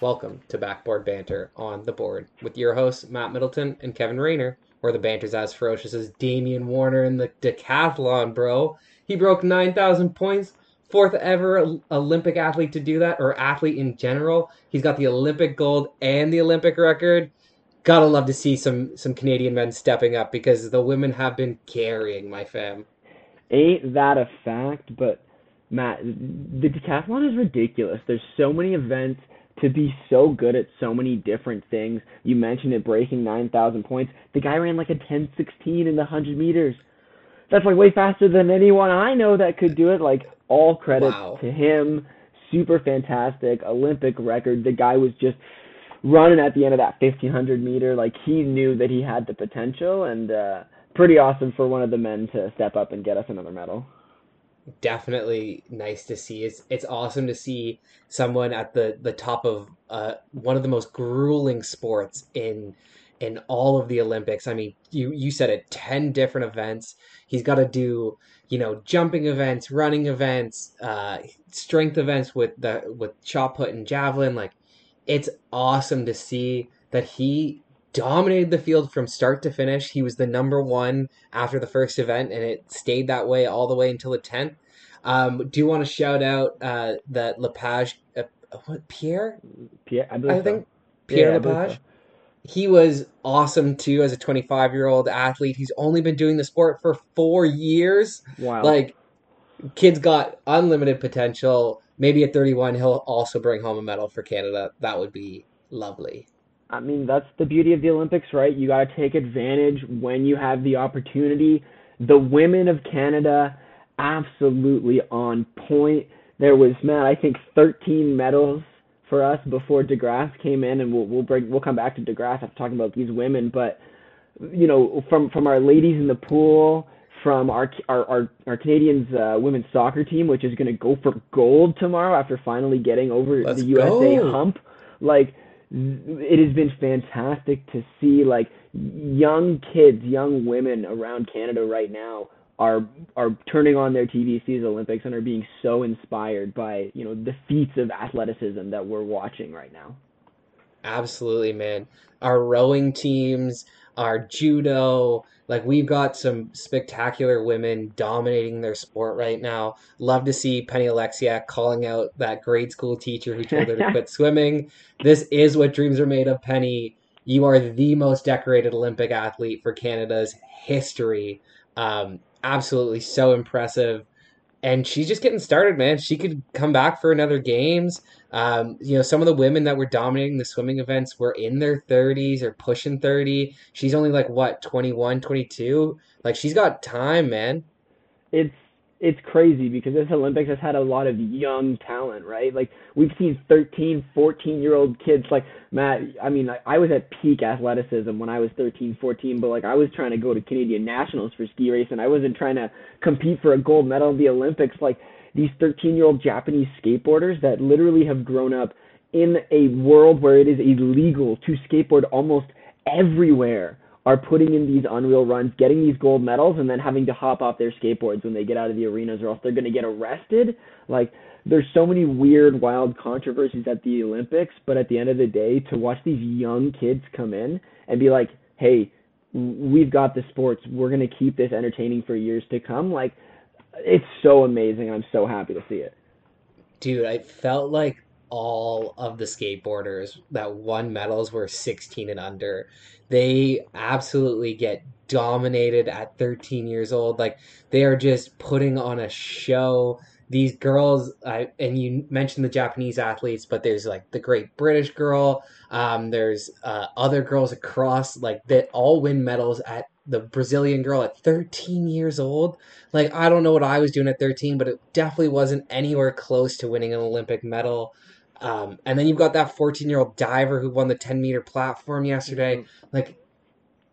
Welcome to Backboard Banter on the board with your hosts, Matt Middleton and Kevin Rayner, where the banter's as ferocious as Damian Warner in the decathlon, bro. He broke 9,000 points, fourth ever Olympic athlete to do that, or athlete in general. He's got the Olympic gold and the Olympic record. Gotta love to see some some Canadian men stepping up because the women have been carrying my fam. Ain't that a fact? But Matt, the decathlon is ridiculous. There's so many events to be so good at so many different things. You mentioned it breaking 9,000 points. The guy ran like a 10:16 in the 100 meters. That's like way faster than anyone I know that could do it. Like all credit Wow. to him. Super fantastic Olympic record. The guy was just running at the end of that 1500 meter like he knew that he had the potential and uh pretty awesome for one of the men to step up and get us another medal. Definitely nice to see. It's it's awesome to see someone at the the top of uh, one of the most grueling sports in in all of the Olympics. I mean, you you said it, ten different events. He's got to do you know jumping events, running events, uh, strength events with the with shot put and javelin. Like, it's awesome to see that he dominated the field from start to finish. He was the number one after the first event, and it stayed that way all the way until the tenth. Um, do you want to shout out uh, that Lepage, uh, what Pierre? Pierre, I I so. think Pierre Yeah, Lepage. so. He was awesome too as a 25 year old athlete. He's only been doing the sport for four years. Wow. Like, kid's got unlimited potential. Maybe at 31, he'll also bring home a medal for Canada. That would be lovely. I mean, that's the beauty of the Olympics, right? You got to take advantage when you have the opportunity. The women of Canada, absolutely on point. There was, man, I think 13 medals for us before DeGrasse came in, and we'll we'll bring we'll come back to DeGrasse after talking about these women. But you know, from from our ladies in the pool, from our our our, our Canadians uh, women's soccer team, which is going to go for gold tomorrow after finally getting over Let's the USA go. hump. Like it has been fantastic to see like young kids, young women around Canada right now are are turning on their TV sees Olympics and are being so inspired by you know the feats of athleticism that we're watching right now. Absolutely, man. Our rowing teams, our judo, like we've got some spectacular women dominating their sport right now. Love to see Penny Oleksiak calling out that grade school teacher who told her to quit swimming. This is what dreams are made of, Penny. You are the most decorated Olympic athlete for Canada's history. Um, absolutely so impressive. And she's just getting started, man. She could come back for another games. Um, you know, some of the women that were dominating the swimming events were in their 30s or pushing 30. She's only like what, 21, 22? Like she's got time, man. it's it's crazy because this Olympics has had a lot of young talent, right? Like we've seen 13, 14 year old kids like Matt, I mean, I, I was at peak athleticism when I was 13, 14, but like I was trying to go to Canadian nationals for ski racing. I wasn't trying to compete for a gold medal in the Olympics like these 13 year old Japanese skateboarders that literally have grown up in a world where it is illegal to skateboard almost everywhere are putting in these unreal runs, getting these gold medals, and then having to hop off their skateboards when they get out of the arenas, or else they're going to get arrested. Like, there's so many weird, wild controversies at the Olympics, but at the end of the day, to watch these young kids come in and be like, hey, we've got the sports, we're going to keep this entertaining for years to come, like, it's so amazing. I'm so happy to see it. Dude, I felt like all of the skateboarders that won medals were 16 and under. They absolutely get dominated at 13 years old. Like they are just putting on a show. These girls, I, and you mentioned the Japanese athletes, but there's like the great British girl. Um, there's uh, other girls across, like that all win medals at the Brazilian girl at 13 years old. Like I don't know what I was doing at 13, but it definitely wasn't anywhere close to winning an Olympic medal. Um, and then you've got that 14 year old diver who won the 10 meter platform yesterday. Like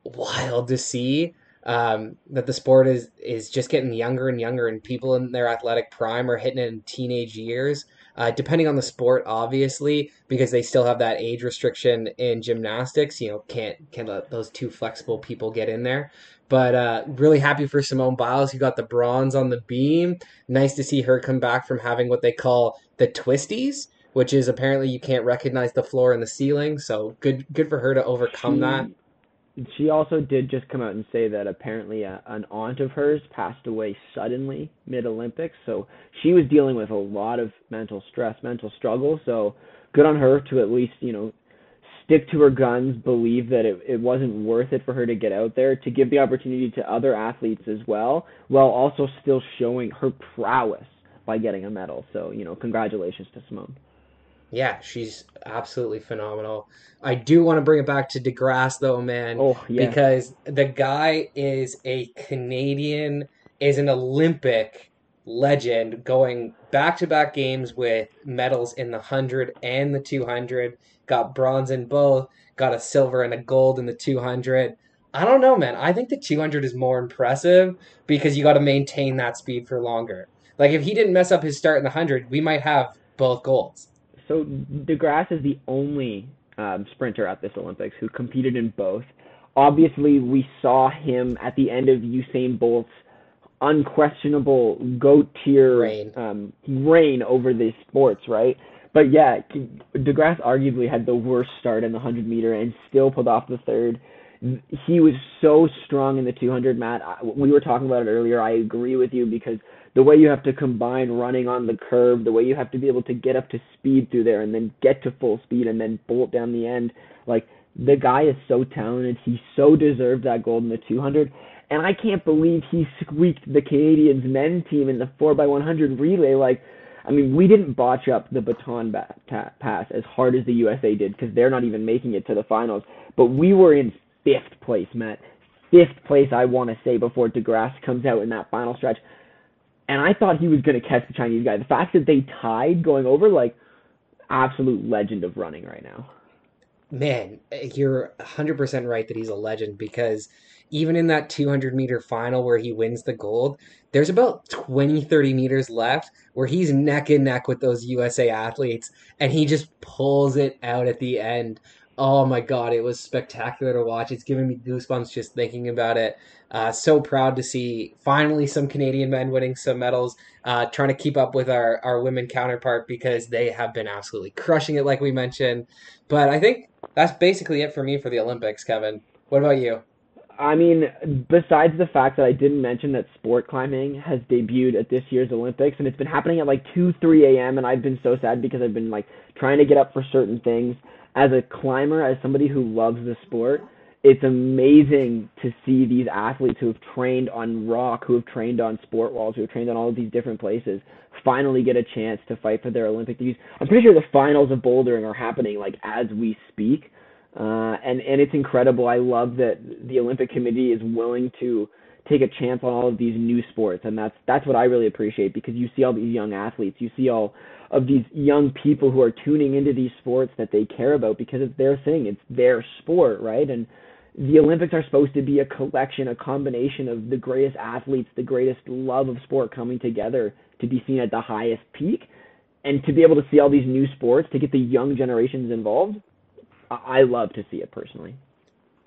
wild to see um, that the sport is is just getting younger and younger, and people in their athletic prime are hitting it in teenage years. Uh, depending on the sport, obviously, because they still have that age restriction in gymnastics. You know, can't can't let those two flexible people get in there. But uh, really happy for Simone Biles, who got the bronze on the beam. Nice to see her come back from having what they call the twisties, which is apparently you can't recognize the floor and the ceiling. So good, good for her to overcome She that. she also did just come out and say that apparently a, an aunt of hers passed away suddenly mid Olympics, so she was dealing with a lot of mental stress, mental struggle. So good on her to at least you know stick to her guns, believe that it, it wasn't worth it for her to get out there, to give the opportunity to other athletes as well, while also still showing her prowess by getting a medal. So, you know, congratulations to Simone. Yeah, she's absolutely phenomenal. I do want to bring it back to DeGrasse though, man, Oh, yes. because the guy is a Canadian, is an Olympic legend, going back to back games with medals in the 100 and the 200, got bronze in both, got a silver and a gold in the 200. I don't know, man. I think the 200 is more impressive because you got to maintain that speed for longer. Like if he didn't mess up his start in the 100, we might have both golds. So DeGrasse is the only um, sprinter at this Olympics who competed in both. Obviously, we saw him at the end of Usain Bolt's unquestionable goat tier Reign. um, reign over these sports, right? But yeah, DeGrasse arguably had the worst start in the 100 meter and still pulled off the third. He was so strong in the 200, Matt. We were talking about it earlier. I agree with you because the way you have to combine running on the curve, the way you have to be able to get up to speed through there and then get to full speed and then bolt down the end, like the guy is so talented. He so deserved that gold in the 200. And I can't believe he squeaked the Canadians men team in the 4x100 relay. Like, I mean, we didn't botch up the baton ba- pass as hard as the USA did because they're not even making it to the finals. But we were in fifth place, Matt. Fifth place, I want to say, before DeGrasse comes out in that final stretch. And I thought he was going to catch the Chinese guy. The fact that they tied going over, like, absolute legend of running right now. Man, you're 100% right that he's a legend because even in that 200 meter final where he wins the gold, there's about 20, 30 meters left where he's neck and neck with those USA athletes and he just pulls it out at the end. Oh my God, it was spectacular to watch. It's giving me goosebumps just thinking about it. Uh, so proud to see finally some Canadian men winning some medals, uh, trying to keep up with our, our women counterpart because they have been absolutely crushing it, like we mentioned. But I think that's basically it for me for the Olympics, Kevin. What about you? I mean, besides the fact that I didn't mention that sport climbing has debuted at this year's Olympics, and it's been happening at like 2, 3 a.m., and I've been so sad because I've been like trying to get up for certain things. As a climber, as somebody who loves the sport, it's amazing to see these athletes who have trained on rock, who have trained on sport walls, who have trained on all of these different places, finally get a chance to fight for their Olympic debuts. I'm pretty sure the finals of bouldering are happening like as we speak. Uh, and and it's incredible. I love that the Olympic Committee is willing to take a chance on all of these new sports, and that's that's what I really appreciate because you see all these young athletes, you see all of these young people who are tuning into these sports that they care about because it's their thing, it's their sport, right? And the Olympics are supposed to be a collection, a combination of the greatest athletes, the greatest love of sport coming together to be seen at the highest peak, and to be able to see all these new sports, to get the young generations involved I love to see it personally.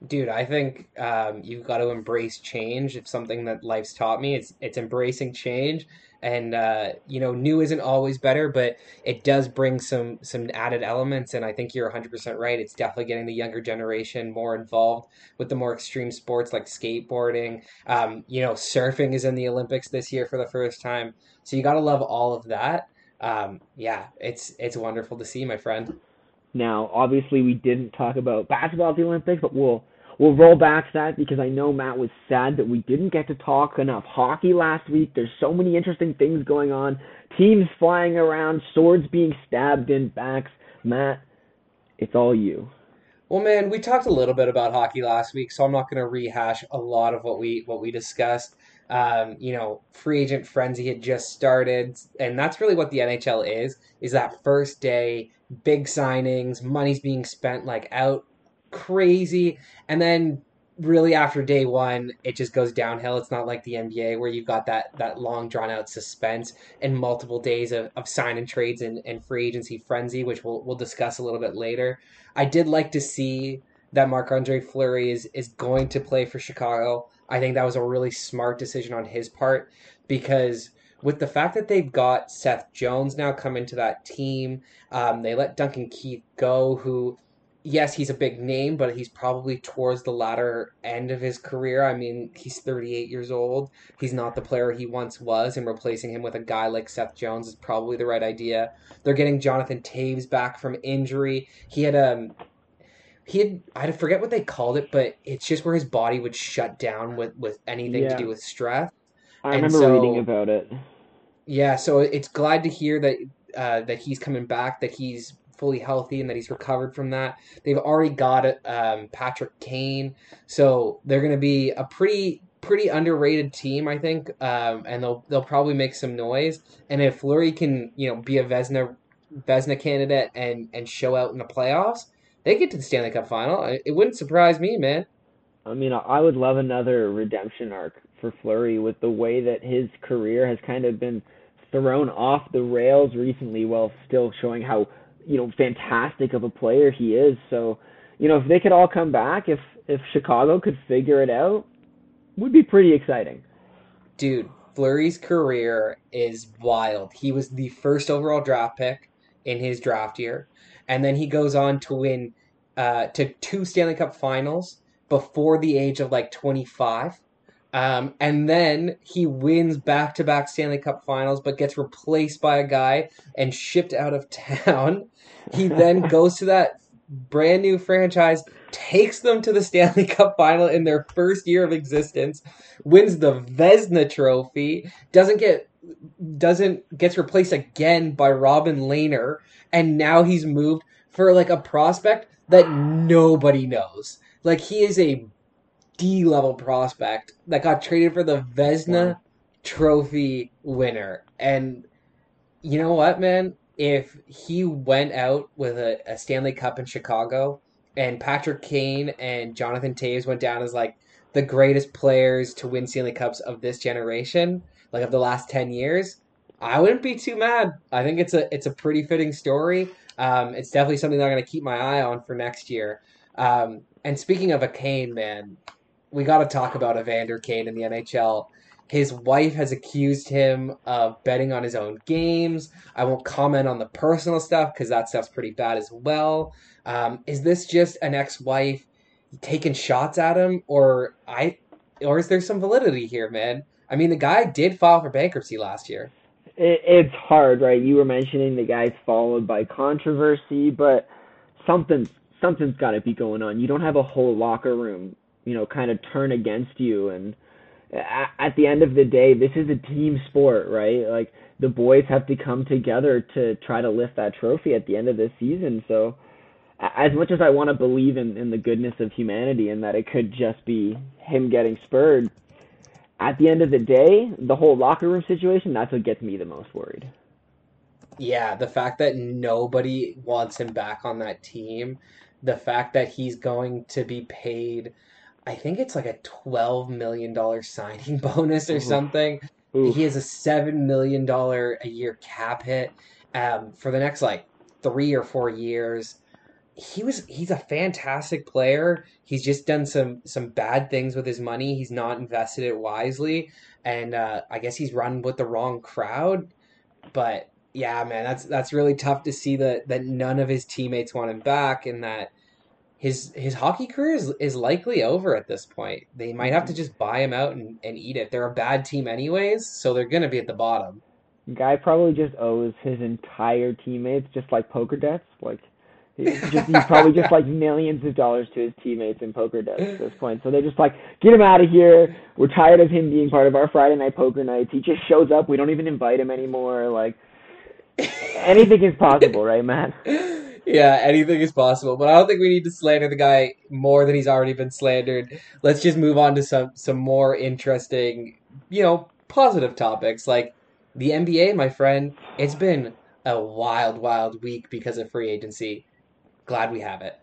Dude, I think um, you've got to embrace change. It's something that life's taught me. It's it's embracing change, and uh, you know, new isn't always better, but it does bring some some added elements. And I think you're 100% right. It's definitely getting the younger generation more involved with the more extreme sports like skateboarding. Um, you know, surfing is in the Olympics this year for the first time, so you got to love all of that. Um, yeah, it's it's wonderful to see, my friend. Now, obviously, we didn't talk about basketball at the Olympics, but we'll we'll roll back that because I know Matt was sad that we didn't get to talk enough hockey last week. There's so many interesting things going on. Teams flying around, swords being stabbed in backs. Matt, it's all you. Well, man, we talked a little bit about hockey last week, so I'm not going to rehash a lot of what we what we discussed. Um, you know, free agent frenzy had just started, and that's really what the NHL is: is that first day, big signings, money's being spent like out crazy, and then really after day one, it just goes downhill. It's not like the NBA where you've got that that long drawn out suspense and multiple days of, of sign and trades and, and free agency frenzy, which we'll we'll discuss a little bit later. I did like to see that Marc Andre Fleury is is going to play for Chicago. I think that was a really smart decision on his part because with the fact that they've got Seth Jones now coming to that team, um, they let Duncan Keith go, who, yes, he's a big name, but he's probably towards the latter end of his career. I mean, he's 38 years old. He's not the player he once was, and replacing him with a guy like Seth Jones is probably the right idea. They're getting Jonathan Toews back from injury. He had um he had I forget what they called it, but it's just where his body would shut down with with anything Yeah. to do with stress. I And remember so- reading about it. Yeah, so it's glad to hear that uh, that he's coming back, that he's fully healthy, and that he's recovered from that. They've already got um, Patrick Kane, so they're going to be a pretty pretty underrated team, I think, um, and they'll they'll probably make some noise. And if Fleury can, you know, be a Vezina Vezina candidate and and show out in the playoffs, they get to the Stanley Cup final. It wouldn't surprise me, man. I mean, I would love another redemption arc for Fleury with the way that his career has kind of been thrown off the rails recently while still showing how, you know, fantastic of a player he is. So, you know, if they could all come back, if if Chicago could figure it out, would be pretty exciting. Dude, Fleury's career is wild. He was the first overall draft pick in his draft year, and then he goes on to win uh, to two Stanley Cup Finals before the age of like 25. Um, and then he wins back to back Stanley Cup Finals, but gets replaced by a guy and shipped out of town. He then goes to that brand new franchise, takes them to the Stanley Cup Final in their first year of existence, wins the Vezina Trophy, doesn't get doesn't gets replaced again by Robin Lehner, and now he's moved for like a prospect that nobody knows. Like he is a D level prospect that got traded for the Vezina Wow. Trophy winner. And you know what, man? If he went out with a, a Stanley Cup in Chicago and Patrick Kane and Jonathan Toews went down as like the greatest players to win Stanley Cups of this generation, like of the last 10 years, I wouldn't be too mad. I think it's a it's a pretty fitting story. Um, it's definitely something that I'm going to keep my eye on for next year. Um, and speaking of a Kane, man, we got to talk about Evander Kane in the NHL. His wife has accused him of betting on his own games. I won't comment on the personal stuff because that stuff's pretty bad as well. Um, is this just an ex-wife taking shots at him, or I, or is there some validity here, man? I mean, the guy did file for bankruptcy last year. It, it's hard, right? You were mentioning the guy's followed by controversy, but something something's got to be going on. You don't have a whole locker room, you know, kind of turn against you. And at, the end of the day, this is a team sport, right? Like the boys have to come together to try to lift that trophy at the end of this season. So, as much as I want to believe in, in the goodness of humanity and that it could just be him getting spurred, at the end of the day, the whole locker room situation, that's what gets me the most worried. Yeah, the fact that nobody wants him back on that team, the fact that he's going to be paid, I think it's like a $12 million signing bonus or Oof. something. He has a $7 million a year cap hit um, for the next like three or four years. He was he's a fantastic player. He's just done some some bad things with his money. He's not invested it wisely, and uh, I guess he's run with the wrong crowd. But yeah, man, that's that's really tough to see that that none of his teammates want him back, and that his his hockey career is, is likely over at this point. They might have to mhm. just buy him out and, and eat it. They're a bad team anyways, so they're gonna be at the bottom. Guy probably just owes his entire teammates just like poker debts. Like he just he's probably just like millions of dollars to his teammates in poker debts at this point. So they're just like, get him out of here. We're tired of him being part of our Friday night poker nights. He just shows up. We don't even invite him anymore. Like anything is possible, right, Matt? yeah, anything is possible, but I don't think we need to slander the guy more than he's already been slandered. Let's just move on to some some more interesting, you know, positive topics like the NBA, my friend. It's been a wild, wild week because of free agency. Glad we have it.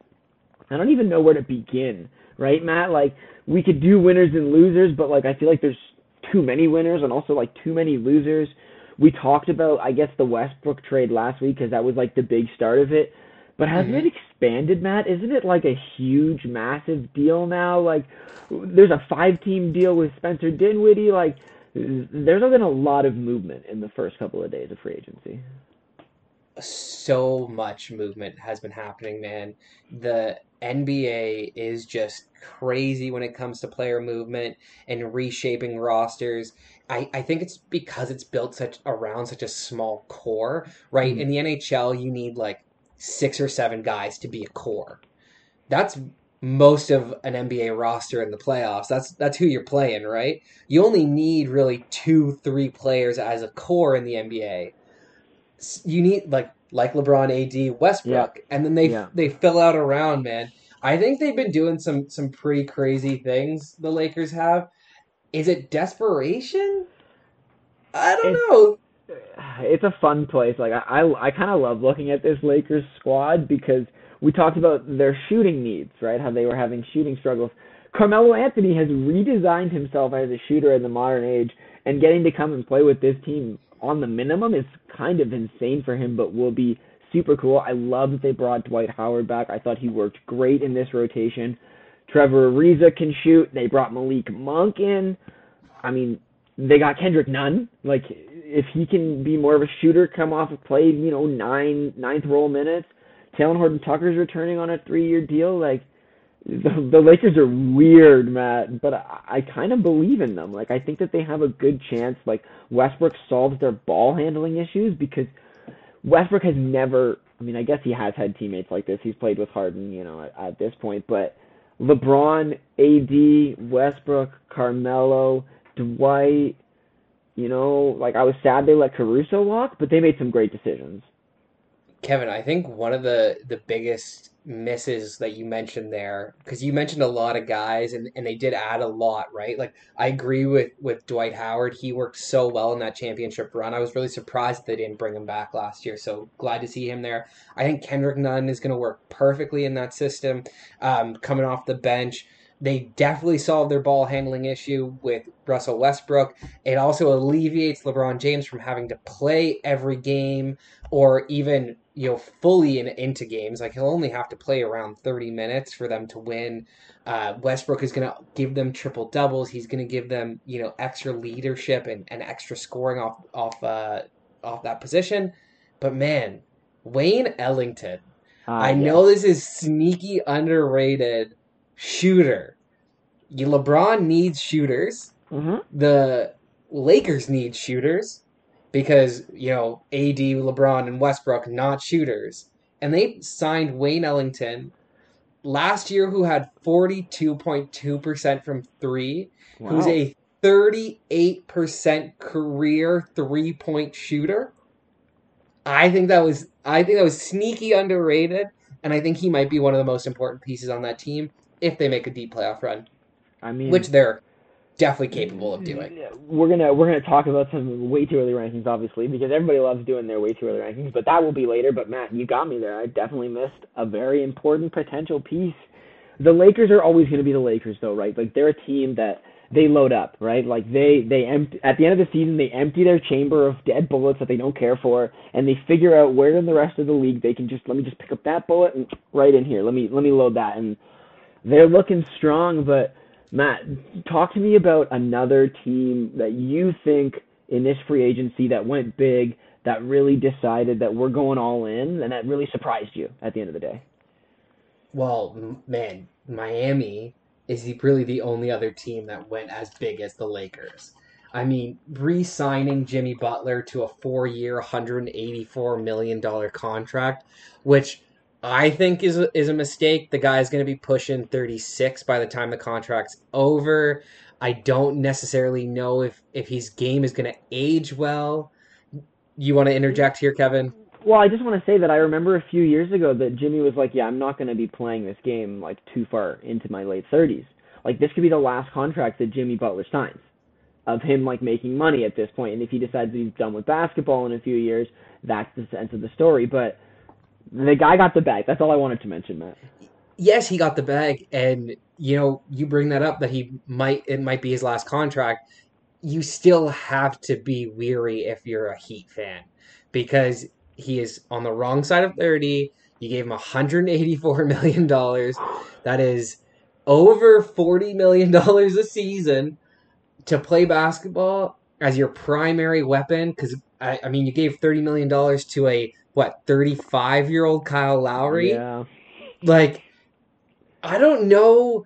I don't even know where to begin, right, Matt? Like we could do winners and losers, but like I feel like there's too many winners and also like too many losers. We talked about I guess the Westbrook trade last week because that was like the big start of it. But hasn't Mhm. it expanded, Matt? Isn't it like a huge, massive deal now? Like there's a five-team deal with Spencer Dinwiddie. Like there's been a lot of movement in the first couple of days of free agency. So much movement has been happening, man. The NBA is just crazy when it comes to player movement and reshaping rosters. I, I think it's because it's built such around such a small core, right? Mm-hmm. In the NHL, you need like six or seven guys to be a core. That's most of an NBA roster in the playoffs. That's that's who you're playing, right? You only need really two, three players as a core in the NBA. You need like like LeBron, AD, Westbrook, yeah. and then they yeah. they fill out around, man. I think they've been doing some some pretty crazy things. The Lakers have. Is it desperation? I don't it's, know. It's a fun place. Like I I, I kind of love looking at this Lakers squad because we talked about their shooting needs, right? How they were having shooting struggles. Carmelo Anthony has redesigned himself as a shooter in the modern age, and getting to come and play with this team on the minimum is kind of insane for him, but will be super cool. I love that they brought Dwight Howard back. I thought he worked great in this rotation. Trevor Ariza can shoot. They brought Malik Monk in. I mean, they got Kendrick Nunn. Like, if he can be more of a shooter, come off of play, you know, nine ninth role minutes, Talen Horton Tucker's returning on a three year deal. Like the, the Lakers are weird, Matt, but I, I kind of believe in them. Like I think that they have a good chance. Like Westbrook solves their ball handling issues because Westbrook has never. I mean, I guess he has had teammates like this. He's played with Harden, you know, at, at this point, but LeBron, AD, Westbrook, Carmelo, Dwight. You know, like I was sad they let Caruso walk, but they made some great decisions. Kevin, I think one of the the biggest misses that you mentioned there because you mentioned a lot of guys and, and they did add a lot right? Like i agree with with dwight howard. He worked so well in that championship run. I was really surprised they didn't bring him back last year so glad to see him there. I think kendrick nunn is going to work perfectly in that system um, coming off the bench they definitely solved their ball handling issue with Russell Westbrook. It also alleviates LeBron James from having to play every game or even you know fully in, into games. Like he'll only have to play around 30 minutes for them to win. Uh, Westbrook is going to give them triple doubles. He's going to give them you know extra leadership and, and extra scoring off off uh, off that position. But man, Wayne Ellington. Uh, I yeah. know this is sneaky underrated shooter. LeBron needs shooters. Mm-hmm. The Lakers need shooters because you know AD, LeBron, and Westbrook not shooters, and they signed Wayne Ellington last year, who had forty two point two percent from three, wow. who's a thirty eight percent career three point shooter. I think that was I think that was sneaky underrated, and I think he might be one of the most important pieces on that team if they make a deep playoff run. I mean, which they're definitely capable of doing. We're gonna we're gonna talk about some way too early rankings, obviously, because everybody loves doing their way too early rankings. But that will be later. But Matt, you got me there. I definitely missed a very important potential piece. The Lakers are always going to be the Lakers, though, right? Like they're a team that they load up, right? Like they they empty at the end of the season they empty their chamber of dead bullets that they don't care for, and they figure out where in the rest of the league they can just let me just pick up that bullet and right in here. Let me let me load that, and they're looking strong, but Matt, talk to me about another team that you think in this free agency that went big, that really decided that we're going all in, and that really surprised you at the end of the day. Well, man, Miami is really the only other team that went as big as the Lakers. I mean, re signing Jimmy Butler to a four year, $184 million contract, which I think is is a mistake. The guy's going to be pushing 36 by the time the contract's over. I don't necessarily know if if his game is going to age well. You want to interject here, Kevin? Well, I just want to say that I remember a few years ago that Jimmy was like, "Yeah, I'm not going to be playing this game like too far into my late 30s. Like this could be the last contract that Jimmy Butler signs." Of him like making money at this point, and if he decides he's done with basketball in a few years, that's the sense of the story. But the guy got the bag. That's all I wanted to mention, Matt. Yes, he got the bag, and you know, you bring that up that he might it might be his last contract. You still have to be weary if you're a Heat fan because he is on the wrong side of 30. You gave him 184 million dollars. That is over 40 million dollars a season to play basketball as your primary weapon, because I, I mean, you gave thirty million dollars to a what thirty five year old Kyle Lowry. Yeah. Like, I don't know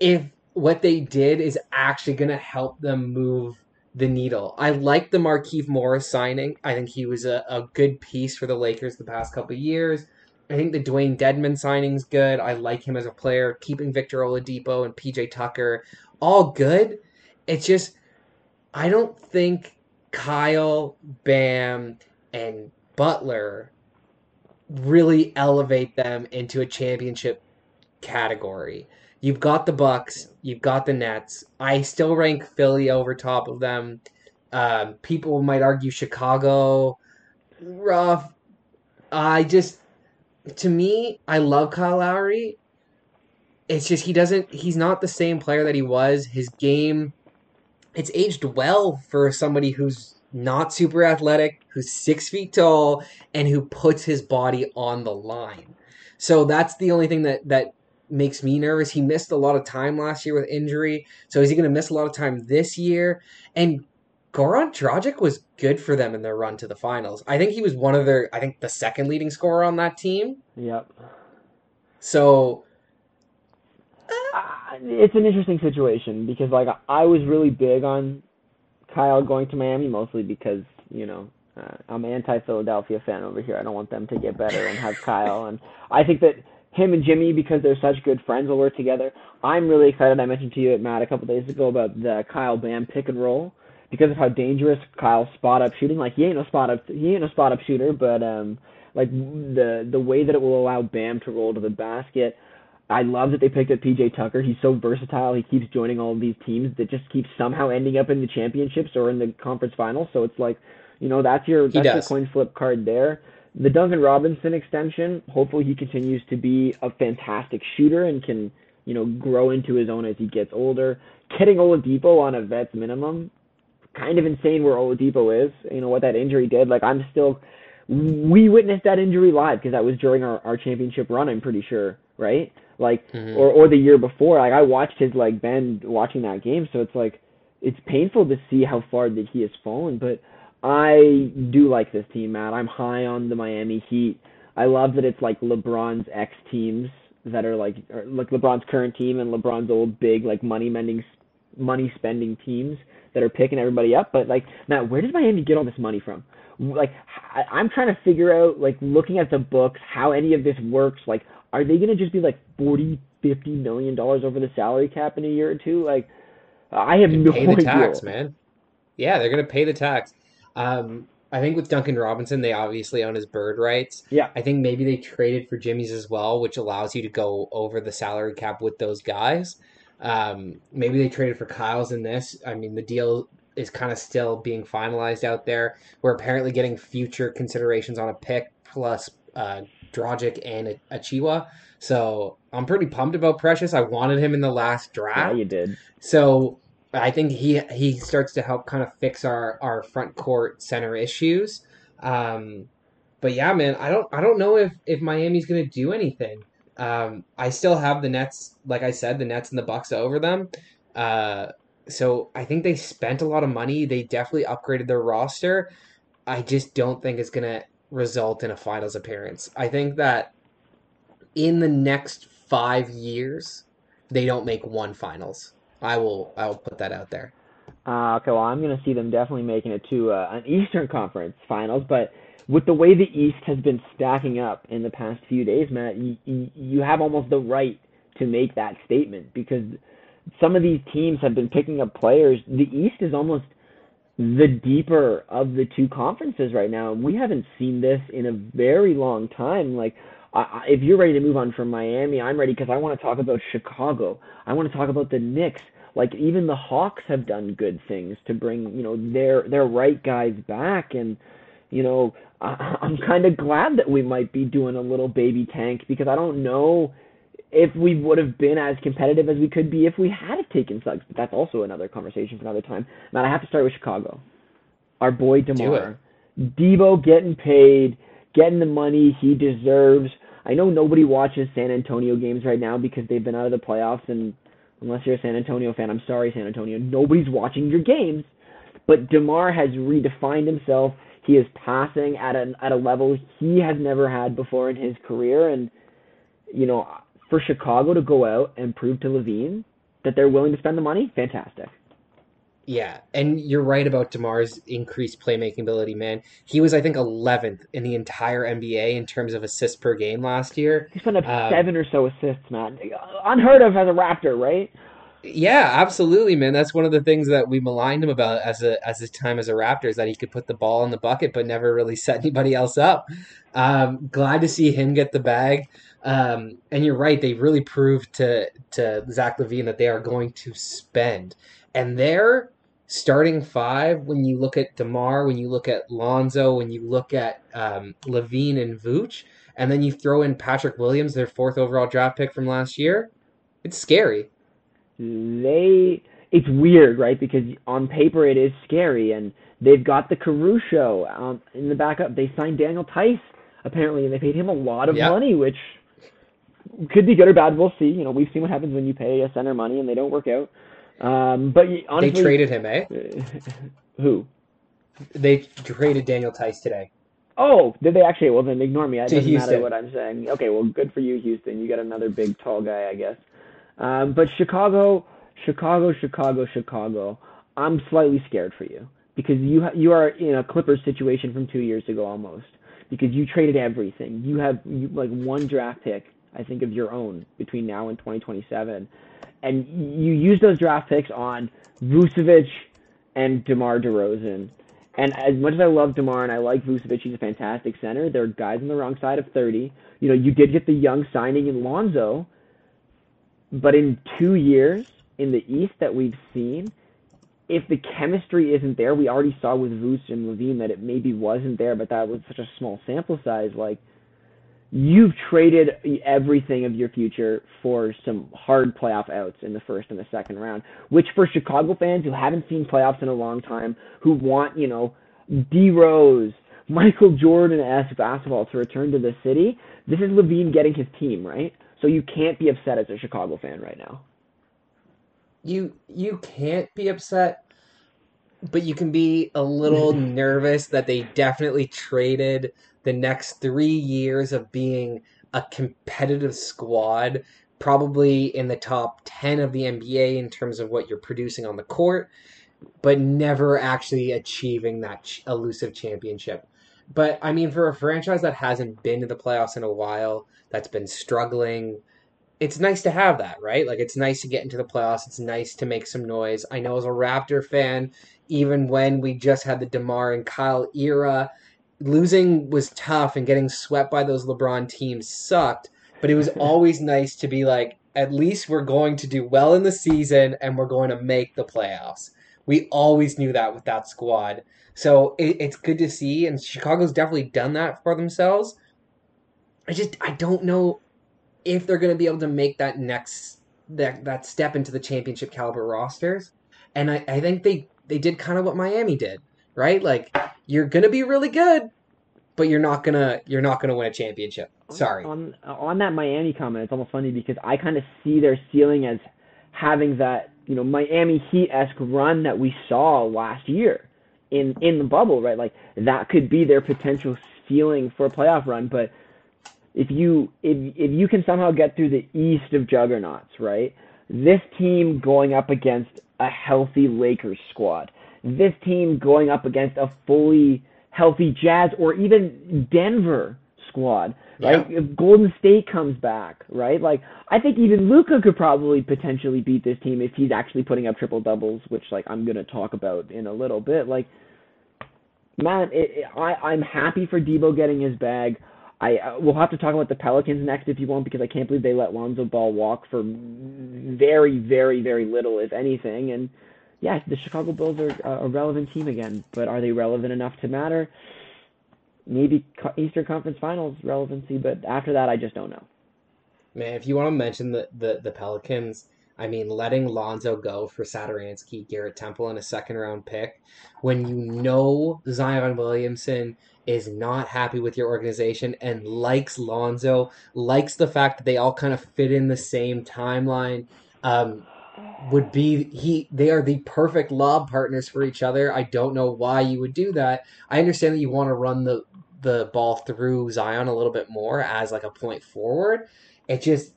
if what they did is actually going to help them move the needle. I like the Markieff Morris signing. I think he was a, a good piece for the Lakers the past couple years. I think the Dewayne Dedmon signing's good. I like him as a player. Keeping Victor Oladipo and PJ Tucker, all good. It's just I don't think Kyle, Bam, and Butler really elevate them into a championship category. You've got the Bucks, you've got the Nets. I still rank Philly over top of them. Um, people might argue Chicago, rough. I just, to me, I love Kyle Lowry. It's just he doesn't. He's not the same player that he was. His game, it's aged well for somebody who's not super athletic, who's six feet tall, and who puts his body on the line. So that's the only thing that that makes me nervous. He missed a lot of time last year with injury, so is he going to miss a lot of time this year? And Goran Dragic was good for them in their run to the finals. I think he was one of their, I think the second leading scorer on that team. Yep. So uh, it's an interesting situation because like I was really big on Kyle going to Miami mostly because you know uh, I'm an anti-Philadelphia fan over here. I don't want them to get better and have Kyle, and I think that him and Jimmy because they're such good friends will work together. I'm really excited. I mentioned to you, at Matt, a couple days ago about the Kyle Bam pick and roll because of how dangerous Kyle's spot up shooting. Like he ain't no spot up, he ain't no spot up shooter, but um, like the the way that it will allow Bam to roll to the basket. I love that they picked up PJ Tucker. He's so versatile. He keeps joining all of these teams that just keep somehow ending up in the championships or in the conference finals. So it's like, you know, that's your that's your coin flip card there. The Duncan Robinson extension, hopefully he continues to be a fantastic shooter and can, you know, grow into his own as he gets older. Getting Oladipo on a vet's minimum, kind of insane where Oladipo is. You know what that injury did. Like I'm still, we witnessed that injury live because that was during our, our championship run. I'm pretty sure, right? Like mm-hmm. or or the year before. Like I watched his like bend watching that game, so it's like it's painful to see how far that he has fallen. But I do like this team, Matt. I'm high on the Miami Heat. I love that it's like LeBron's ex teams that are like like LeBron's current team and LeBron's old big like money mending money spending teams that are picking everybody up. But like, Matt, where does Miami get all this money from? Like, I'm trying to figure out, like, looking at the books, how any of this works. Like, are they going to just be like 40, 50 million dollars over the salary cap in a year or two? Like, I have no pay idea. the tax, man. Yeah, they're going to pay the tax. Um, I think with Duncan Robinson, they obviously own his bird rights. Yeah. I think maybe they traded for Jimmy's as well, which allows you to go over the salary cap with those guys. Um, maybe they traded for Kyle's in this. I mean, the deal is kind of still being finalized out there. We're apparently getting future considerations on a pick plus uh, Dragic and Achiuwa. So I'm pretty pumped about Precious. I wanted him in the last draft. Yeah, you did. So I think he he starts to help kind of fix our our front court center issues. Um, but yeah, man, I don't I don't know if if Miami's going to do anything. Um, I still have the Nets, like I said, the Nets and the Bucks over them. Uh, so I think they spent a lot of money. They definitely upgraded their roster. I just don't think it's going to result in a finals appearance. I think that in the next five years, they don't make one finals. I will I will put that out there. Uh, okay, well, I'm going to see them definitely making it to uh, an Eastern Conference Finals, but with the way the East has been stacking up in the past few days, Matt, you, you have almost the right to make that statement because some of these teams have been picking up players. The East is almost the deeper of the two conferences right now. We haven't seen this in a very long time. Like, I, if you're ready to move on from Miami, I'm ready because I want to talk about Chicago. I want to talk about the Knicks. Like even the Hawks have done good things to bring you know their their right guys back, and you know I, I'm kind of glad that we might be doing a little baby tank because I don't know if we would have been as competitive as we could be if we had taken Suggs. But that's also another conversation for another time. Matt, I have to start with Chicago. Our boy Demar, Debo getting paid getting the money he deserves. I know nobody watches San Antonio games right now because they've been out of the playoffs, and unless you're a San Antonio fan, I'm sorry, San Antonio, nobody's watching your games. But DeMar has redefined himself. He is passing at a at a level he has never had before in his career, and you know, for Chicago to go out and prove to LaVine that they're willing to spend the money, fantastic. Yeah, and you're right about DeMar's increased playmaking ability, man. He was, I think, 11th in the entire NBA in terms of assists per game last year. He's put up um, seven or so assists, man. Unheard of as a Raptor, right? Yeah, absolutely, man. That's one of the things that we maligned him about as a as his time as a Raptor is that he could put the ball in the bucket but never really set anybody else up. Um, glad to see him get the bag. Um, and you're right; they really proved to to Zach LaVine that they are going to spend, and their starting five. When you look at Demar, when you look at Lonzo, when you look at um, LaVine and Vooch, and then you throw in Patrick Williams, their fourth overall draft pick from last year, it's scary. They, it's weird, right? Because on paper it is scary, and they've got the Caruso um, in the backup. They signed Daniel Theis apparently, and they paid him a lot of yep. money, which could be good or bad. We'll see. You know, we've seen what happens when you pay a center money and they don't work out. Um, but honestly, they traded him, eh? Who? They traded Daniel Theis today. Oh, did they actually? Well, then ignore me. It doesn't Houston. matter what I'm saying. Okay, well, good for you, Houston. You got another big, tall guy, I guess. Um, but Chicago, Chicago, Chicago, Chicago. I'm slightly scared for you because you ha- you are in a Clippers situation from two years ago almost because you traded everything. You have you, like one draft pick I think, of your own between now and 2027. And you use those draft picks on Vucevic and DeMar DeRozan. And as much as I love DeMar and I like Vucevic, he's a fantastic center. There are guys on the wrong side of 30. You know, you did get the young signing in Lonzo, but in two years in the East that we've seen, if the chemistry isn't there, we already saw with Vuce and LaVine that it maybe wasn't there, but that was such a small sample size. Like, you've traded everything of your future for some hard playoff outs in the first and the second round, which for Chicago fans who haven't seen playoffs in a long time, who want, you know, D Rose, Michael Jordan esque basketball to return to the city, this is LaVine getting his team, right? So you can't be upset as a Chicago fan right now. You you can't be upset, but you can be a little nervous that they definitely traded the next three years of being a competitive squad, probably in the top 10 of the NBA in terms of what you're producing on the court, but never actually achieving that ch- elusive championship. But I mean, for a franchise that hasn't been to the playoffs in a while, that's been struggling, it's nice to have that, right? Like, it's nice to get into the playoffs. It's nice to make some noise. I know as a Raptor fan, even when we just had the DeMar and Kyle era, losing was tough and getting swept by those LeBron teams sucked, but it was always nice to be like, at least we're going to do well in the season and we're going to make the playoffs. We always knew that with that squad. So it, it's good to see, and Chicago's definitely done that for themselves. I just I don't know if they're going to be able to make that next that that step into the championship caliber rosters. And I, I think they they did kind of what Miami did, right? Like you're gonna be really good, but you're not gonna you're not gonna win a championship. Sorry. On on that Miami comment, it's almost funny because I kind of see their ceiling as having that you know Miami Heat esque run that we saw last year in in the bubble, right? Like that could be their potential ceiling for a playoff run. But if you if if you can somehow get through the East of juggernauts, right? This team going up against a healthy Lakers squad, this team going up against a fully healthy Jazz or even Denver squad, right? Yeah. If Golden State comes back, right? Like I think even Luka could probably potentially beat this team if he's actually putting up triple doubles, which like I'm gonna talk about in a little bit. Like, man, it, it, I I'm happy for Debo getting his bag. I uh, we'll have to talk about the Pelicans next if you want because I can't believe they let Lonzo Ball walk for very very very little if anything and yeah, the Chicago Bulls are a relevant team again, but are they relevant enough to matter? Maybe Eastern Conference Finals relevancy, but after that, I just don't know. Man, if you want to mention the, the, the Pelicans, I mean, letting Lonzo go for Satoransky, Garrett Temple, and a second round pick, when you know Zion Williamson is not happy with your organization and likes Lonzo, likes the fact that they all kind of fit in the same timeline. Um, would be he they are the perfect lob partners for each other. I don't know why you would do that. I understand that you want to run the the ball through Zion a little bit more as like a point forward. It just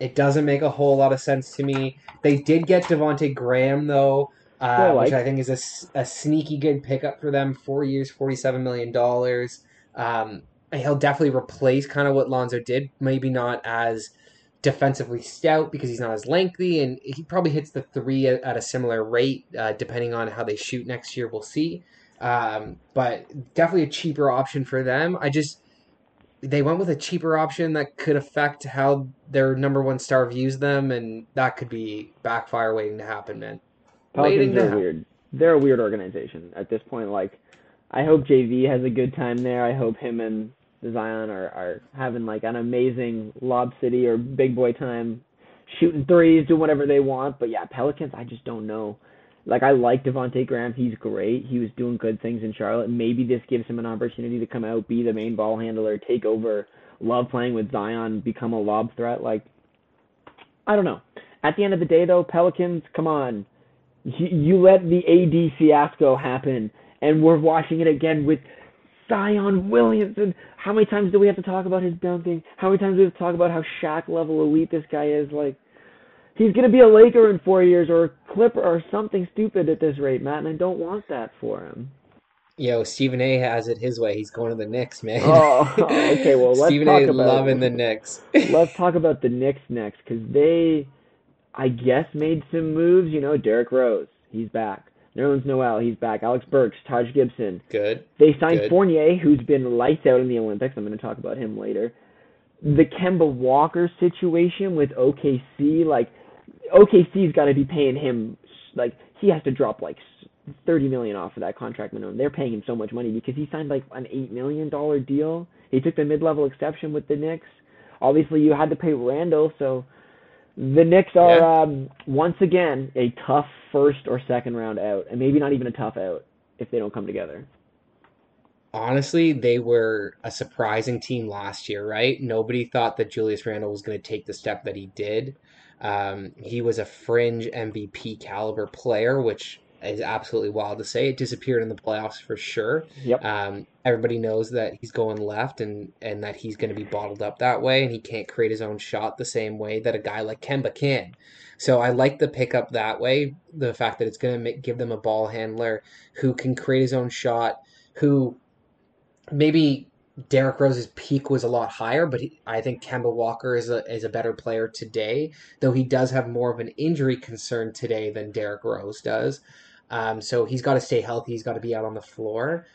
it doesn't make a whole lot of sense to me. They did get Devonte Graham though, uh, like. which I think is a, a sneaky good pickup for them. Four years, forty seven million dollars. Um, he'll definitely replace kind of what Lonzo did. Maybe not as defensively stout because he's not as lengthy, and he probably hits the three at, at a similar rate, uh, depending on how they shoot next year. We'll see. Um, but definitely a cheaper option for them. I just they went with a cheaper option that could affect how their number one star views them, and that could be backfire waiting to happen, man. Pelicans are weird. They're a weird organization at this point. Like, I hope JV has a good time there. I hope him and Zion are are having like an amazing Lob City or big boy time, shooting threes, doing whatever they want. But yeah, Pelicans, I just don't know. Like I like Devonte Graham, he's great. He was doing good things in Charlotte. Maybe this gives him an opportunity to come out, be the main ball handler, take over. Love playing with Zion, become a lob threat. Like I don't know. At the end of the day, though, Pelicans, come on, you, you let the AD fiasco happen, and we're watching it again with Zion Williamson. How many times do we have to talk about his dunking? How many times do we have to talk about how Shaq level elite this guy is? Like, he's gonna be a Laker in four years or a Clipper or something stupid at this rate, Matt, and I don't want that for him. Yo, Stephen A. has it his way. He's going to the Knicks, man. Oh, oh okay. Well, let's Stephen talk A. about loving the Knicks. let's talk about the Knicks next because they, I guess, made some moves. You know, Derrick Rose, he's back. Nerlens Noel, he's back. Alec Burks, Taj Gibson. Good. They signed Good. Fournier, who's been lights out in the Olympics. I'm going to talk about him later. The Kemba Walker situation with OKC, like OKC's got to be paying him like he has to drop like 30 million off of that contract minimum. They're paying him so much money because he signed like an 8 million dollar deal. He took the mid-level exception with the Knicks. Obviously, you had to pay Randle, so the Knicks are yeah. um, once again a tough first or second round out, and maybe not even a tough out if they don't come together. Honestly, they were a surprising team last year, right? Nobody thought that Julius Randle was going to take the step that he did. Um, he was a fringe MVP caliber player, which is absolutely wild to say. It disappeared in the playoffs for sure. Yep. Um, everybody knows that he's going left and and that he's going to be bottled up that way, and he can't create his own shot the same way that a guy like Kemba can. So I like the pickup that way. The fact that it's going to give them a ball handler who can create his own shot, who maybe Derrick Rose's peak was a lot higher, but he, I think Kemba Walker is a is a better player today, though he does have more of an injury concern today than Derrick Rose does. Um, so he's got to stay healthy. He's got to be out on the floor.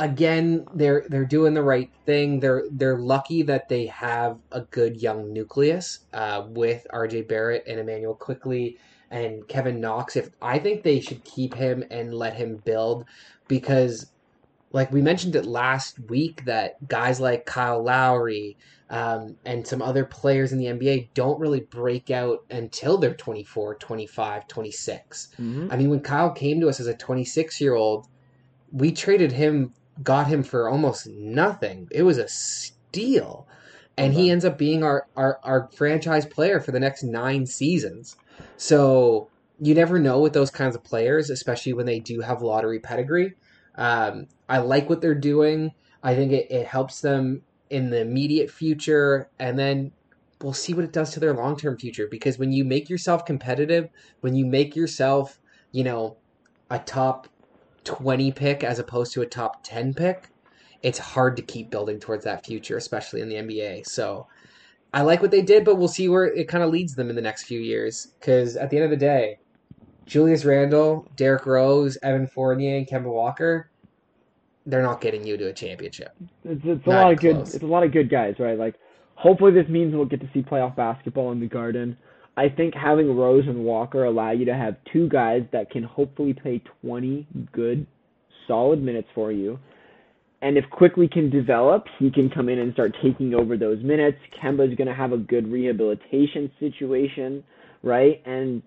Again, they're they're doing the right thing. They're they're lucky that they have a good young nucleus uh, with R.J. Barrett and Immanuel Quickley and Kevin Knox. If I think they should keep him and let him build because like we mentioned it last week that guys like Kyle Lowry um, and some other players in the NBA don't really break out until they're 24, 25, 26. Mm-hmm. I mean, when Kyle came to us as a 26 year old, we traded him, got him for almost nothing. It was a steal. And he ends up being our, our, our franchise player for the next nine seasons. So you never know with those kinds of players, especially when they do have lottery pedigree. Um, I like what they're doing. I think it, it helps them in the immediate future, and then we'll see what it does to their long term future. Because when you make yourself competitive, when you make yourself, you know, a top 20 pick as opposed to a top 10 pick, it's hard to keep building towards that future, especially in the NBA. So I like what they did, but we'll see where it kind of leads them in the next few years. Because at the end of the day, Julius Randle, Derrick Rose, Evan Fournier, and Kemba Walker, they're not getting you to a championship. It's, it's a lot of good. It's a lot of good guys, right? Like, hopefully this means we'll get to see playoff basketball in the Garden. I think having Rose and Walker allow you to have two guys that can hopefully play 20 good, solid minutes for you. And if Quickley can develop, he can come in and start taking over those minutes. Kemba's going to have a good rehabilitation situation, right? And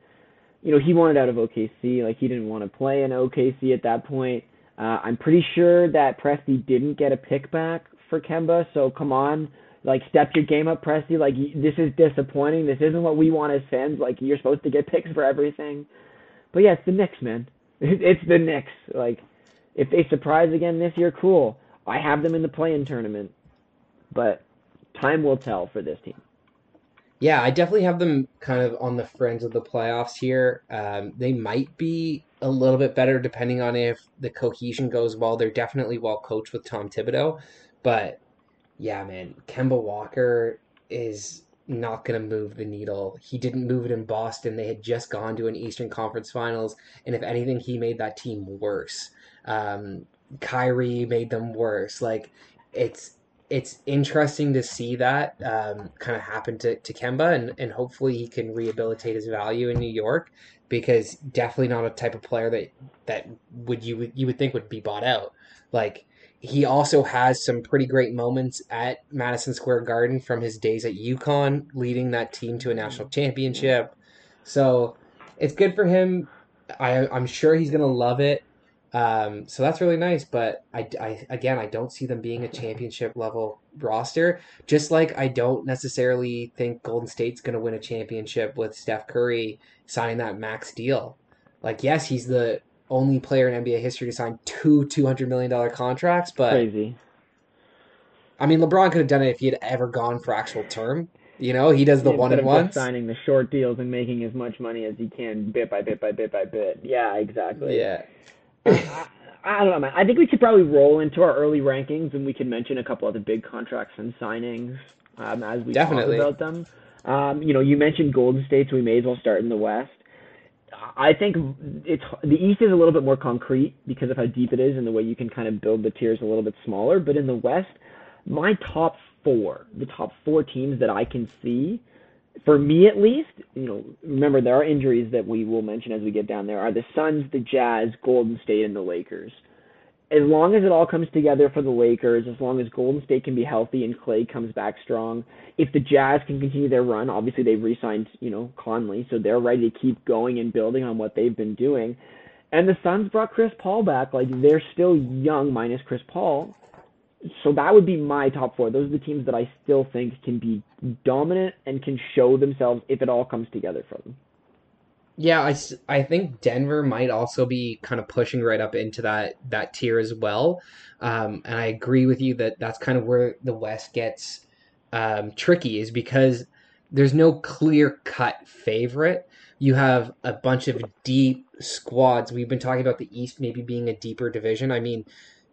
you know, he wanted out of OKC. Like he didn't want to play in OKC at that point. Uh, I'm pretty sure that Presti didn't get a pick back for Kemba. So come on, Like step your game up, Presti. Like this is disappointing. This isn't what we want as fans. Like you're supposed to get picks for everything. But yeah, it's the Knicks, man. It's the Knicks. Like if they surprise again this year, cool. I have them in the play-in tournament, but time will tell for this team. Yeah, I definitely have them kind of on the fringe of the playoffs here. Um, they might be a little bit better depending on if the cohesion goes well. They're definitely well coached with Tom Thibodeau, but yeah, man, Kemba Walker is not going to move the needle. He didn't move it in Boston. They had just gone to an Eastern Conference Finals, and if anything, he made that team worse. Um, Kyrie made them worse. Like it's it's interesting to see that um, kind of happen to, to Kemba, and, and hopefully he can rehabilitate his value in New York because definitely not a type of player that that would you would you would think would be bought out. Like he also has some pretty great moments at Madison Square Garden from his days at UConn, leading that team to a national championship. So it's good for him. I, I'm sure he's gonna love it. Um, so that's really nice, but I, I again I don't see them being a championship level roster. Just like I don't necessarily think Golden State's going to win a championship with Steph Curry signing that max deal. Like yes, he's the only player in NBA history to sign two two hundred million dollar contracts, but Crazy. I mean LeBron could have done it if he had ever gone for actual term. You know, he does the one and of ones. signing the short deals and making as much money as he can, bit by bit by bit by bit. Yeah, exactly. Yeah. I, I don't know, man. I think we could probably roll into our early rankings, and we can mention a couple other big contracts and signings um, as we Definitely. talk about them. Um, you know, you mentioned Golden State, so we may as well start in the West. I think it's the East is a little bit more concrete because of how deep it is and the way you can kind of build the tiers a little bit smaller. But in the West, my top four, the top four teams that I can see, for me at least, you know, remember there are injuries that we will mention as we get down there, are the Suns, the Jazz, Golden State, and the Lakers. As long as it all comes together for the Lakers, as long as Golden State can be healthy and Clay comes back strong, if the Jazz can continue their run, obviously they've re-signed, you know, Conley, so they're ready to keep going and building on what they've been doing. And the Suns brought Chris Paul back. Like they're still young minus Chris Paul. So that would be my top four. Those are the teams that I still think can be dominant and can show themselves if it all comes together for them. Yeah, I, I think Denver might also be kind of pushing right up into that that tier as well. Um, and I agree with you that that's kind of where the West gets um, tricky is because there's no clear cut favorite. You have a bunch of deep squads. We've been talking about the East maybe being a deeper division. I mean,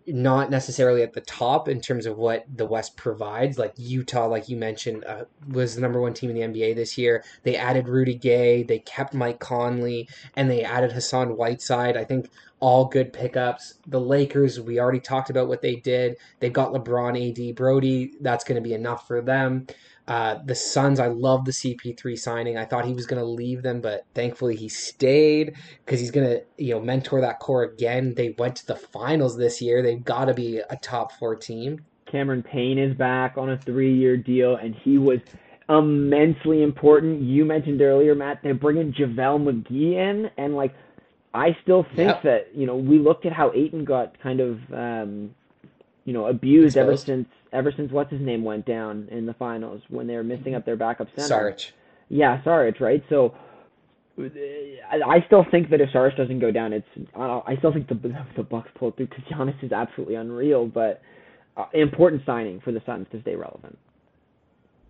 not necessarily at the top in terms of what the West provides. Like Utah, like you mentioned, uh, was the number one team in the NBA this year. They added Rudy Gay, they kept Mike Conley, and they added Hassan Whiteside. I think all good pickups. The Lakers, we already talked about what they did. They've got LeBron, AD, Brody. That's going to be enough for them. Uh, the Suns, I love the CP3 signing. I thought he was going to leave them, but thankfully he stayed because he's going to, you know, mentor that core again. They went to the finals this year. They've got to be a top four team. Cameron Payne is back on a three-year deal, and he was immensely important. You mentioned earlier, Matt, they're bringing JaVale McGee in, and like, I still think Yep. that you know we looked at how Ayton got kind of um, you know abused ever since ever since what's his name went down in the finals when they were missing up their backup center. Saric. Yeah, Saric, right? So I still think that if Saric doesn't go down, it's I I still think the the Bucks pull through because Giannis is absolutely unreal. But uh, important signing for the Suns to stay relevant.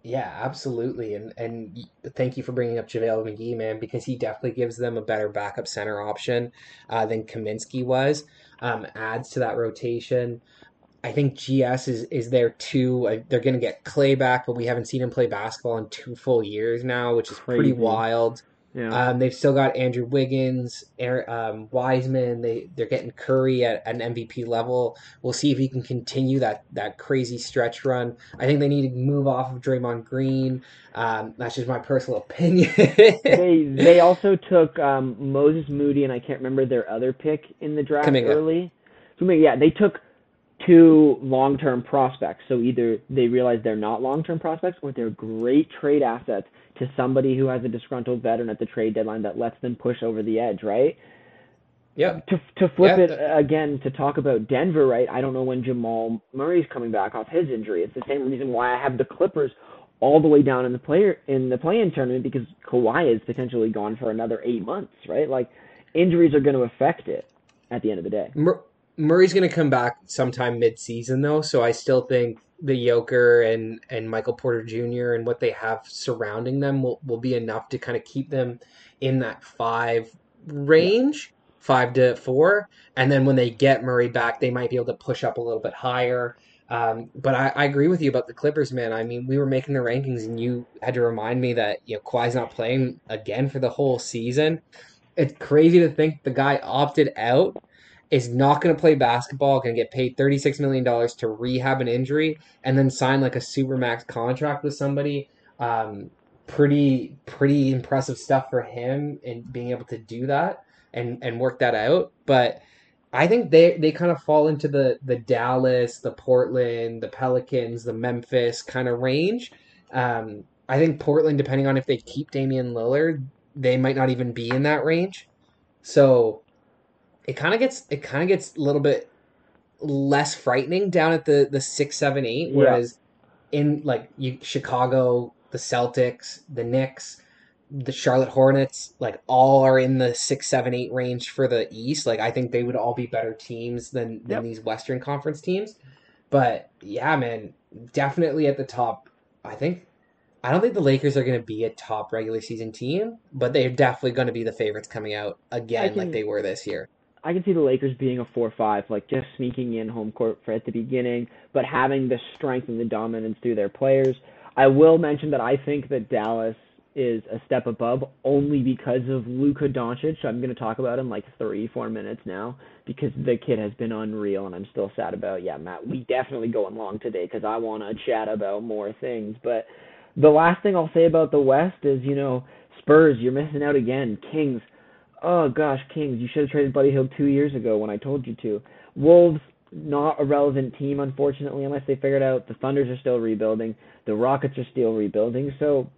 Yeah, absolutely. And and thank you for bringing up JaVale McGee, man, because he definitely gives them a better backup center option uh, than Kaminsky was. Um, adds to that rotation. I think GS is is there too. Uh, They're going to get Clay back, but we haven't seen him play basketball in two full years now, which is pretty wild. Yeah. Um, they've still got Andrew Wiggins, Aaron, um, Wiseman. They they're getting Curry at an MVP level. We'll see if he can continue that that crazy stretch run. I think they need to move off of Draymond Green. Um, that's just my personal opinion. they they also took um, Moses Moody and I can't remember their other pick in the draft early. Yeah, they took two long term prospects. So either they realize they're not long term prospects or they're great trade assets to somebody who has a disgruntled veteran at the trade deadline that lets them push over the edge, right? Yeah. To to flip Yeah, it again to talk about Denver, right? I don't know when Jamal Murray's coming back off his injury. It's the same reason why I have the Clippers all the way down in the player in the play-in tournament because Kawhi is potentially gone for another eight months, right? Like injuries are going to affect it at the end of the day. Mur- Murray's going to come back sometime mid-season though, so I still think the Joker and and Michael Porter Jr. and what they have surrounding them will, will be enough to kind of keep them in that five range, five to four, and then when they get Murray back, they might be able to push up a little bit higher. Um, but I, I agree with you about the Clippers, man. I mean, we were making the rankings, and you had to remind me that you know Kawhi's not playing again for the whole season. It's crazy to think the guy opted out is not going to play basketball, going to get paid $36 million to rehab an injury, and then sign like a supermax contract with somebody. Um, pretty, pretty impressive stuff for him and being able to do that and, and work that out. But I think they, they kind of fall into the, the Dallas, the Portland, the Pelicans, the Memphis kind of range. Um, I think Portland, depending on if they keep Damian Lillard, they might not even be in that range. So it kind of gets it kind of gets a little bit less frightening down at the the six seven eight Yeah. whereas in like you chicago the celtics the knicks the charlotte hornets like all are in the six seven eight range for the east like i think they would all be better teams than than Yep. these western conference teams but yeah man definitely at the top i think I don't think the Lakers are going to be a top regular season team, but they're definitely going to be the favorites coming out again, can- like they were this year. I can see the Lakers being a four-five, like just sneaking in home court for at the beginning, but having the strength and the dominance through their players. I will mention that I think that Dallas is a step above only because of Luka Doncic. I'm going to talk about him like three, four minutes now because the kid has been unreal, and I'm still sad about. Yeah, Matt, we definitely going long today because I want to chat about more things. But the last thing I'll say about the West is, you know, Spurs, you're missing out again. Kings, Oh gosh, Kings, you should have traded Buddy Hield two years ago when I told you to. Wolves, not a relevant team, unfortunately, unless they figured out the Thunders are still rebuilding, the Rockets are still rebuilding. So,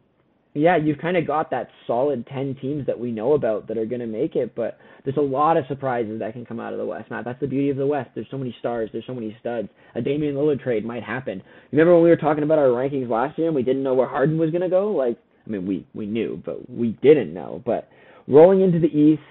yeah, you've kind of got that solid 10 teams that we know about that are going to make it, but there's a lot of surprises that can come out of the West, Matt. That's the beauty of the West. There's so many stars, there's so many studs. A Damian Lillard trade might happen. Remember when we were talking about our rankings last year and we didn't know where Harden was going to go? Like, I mean, we we knew, but we didn't know. But rolling into the East,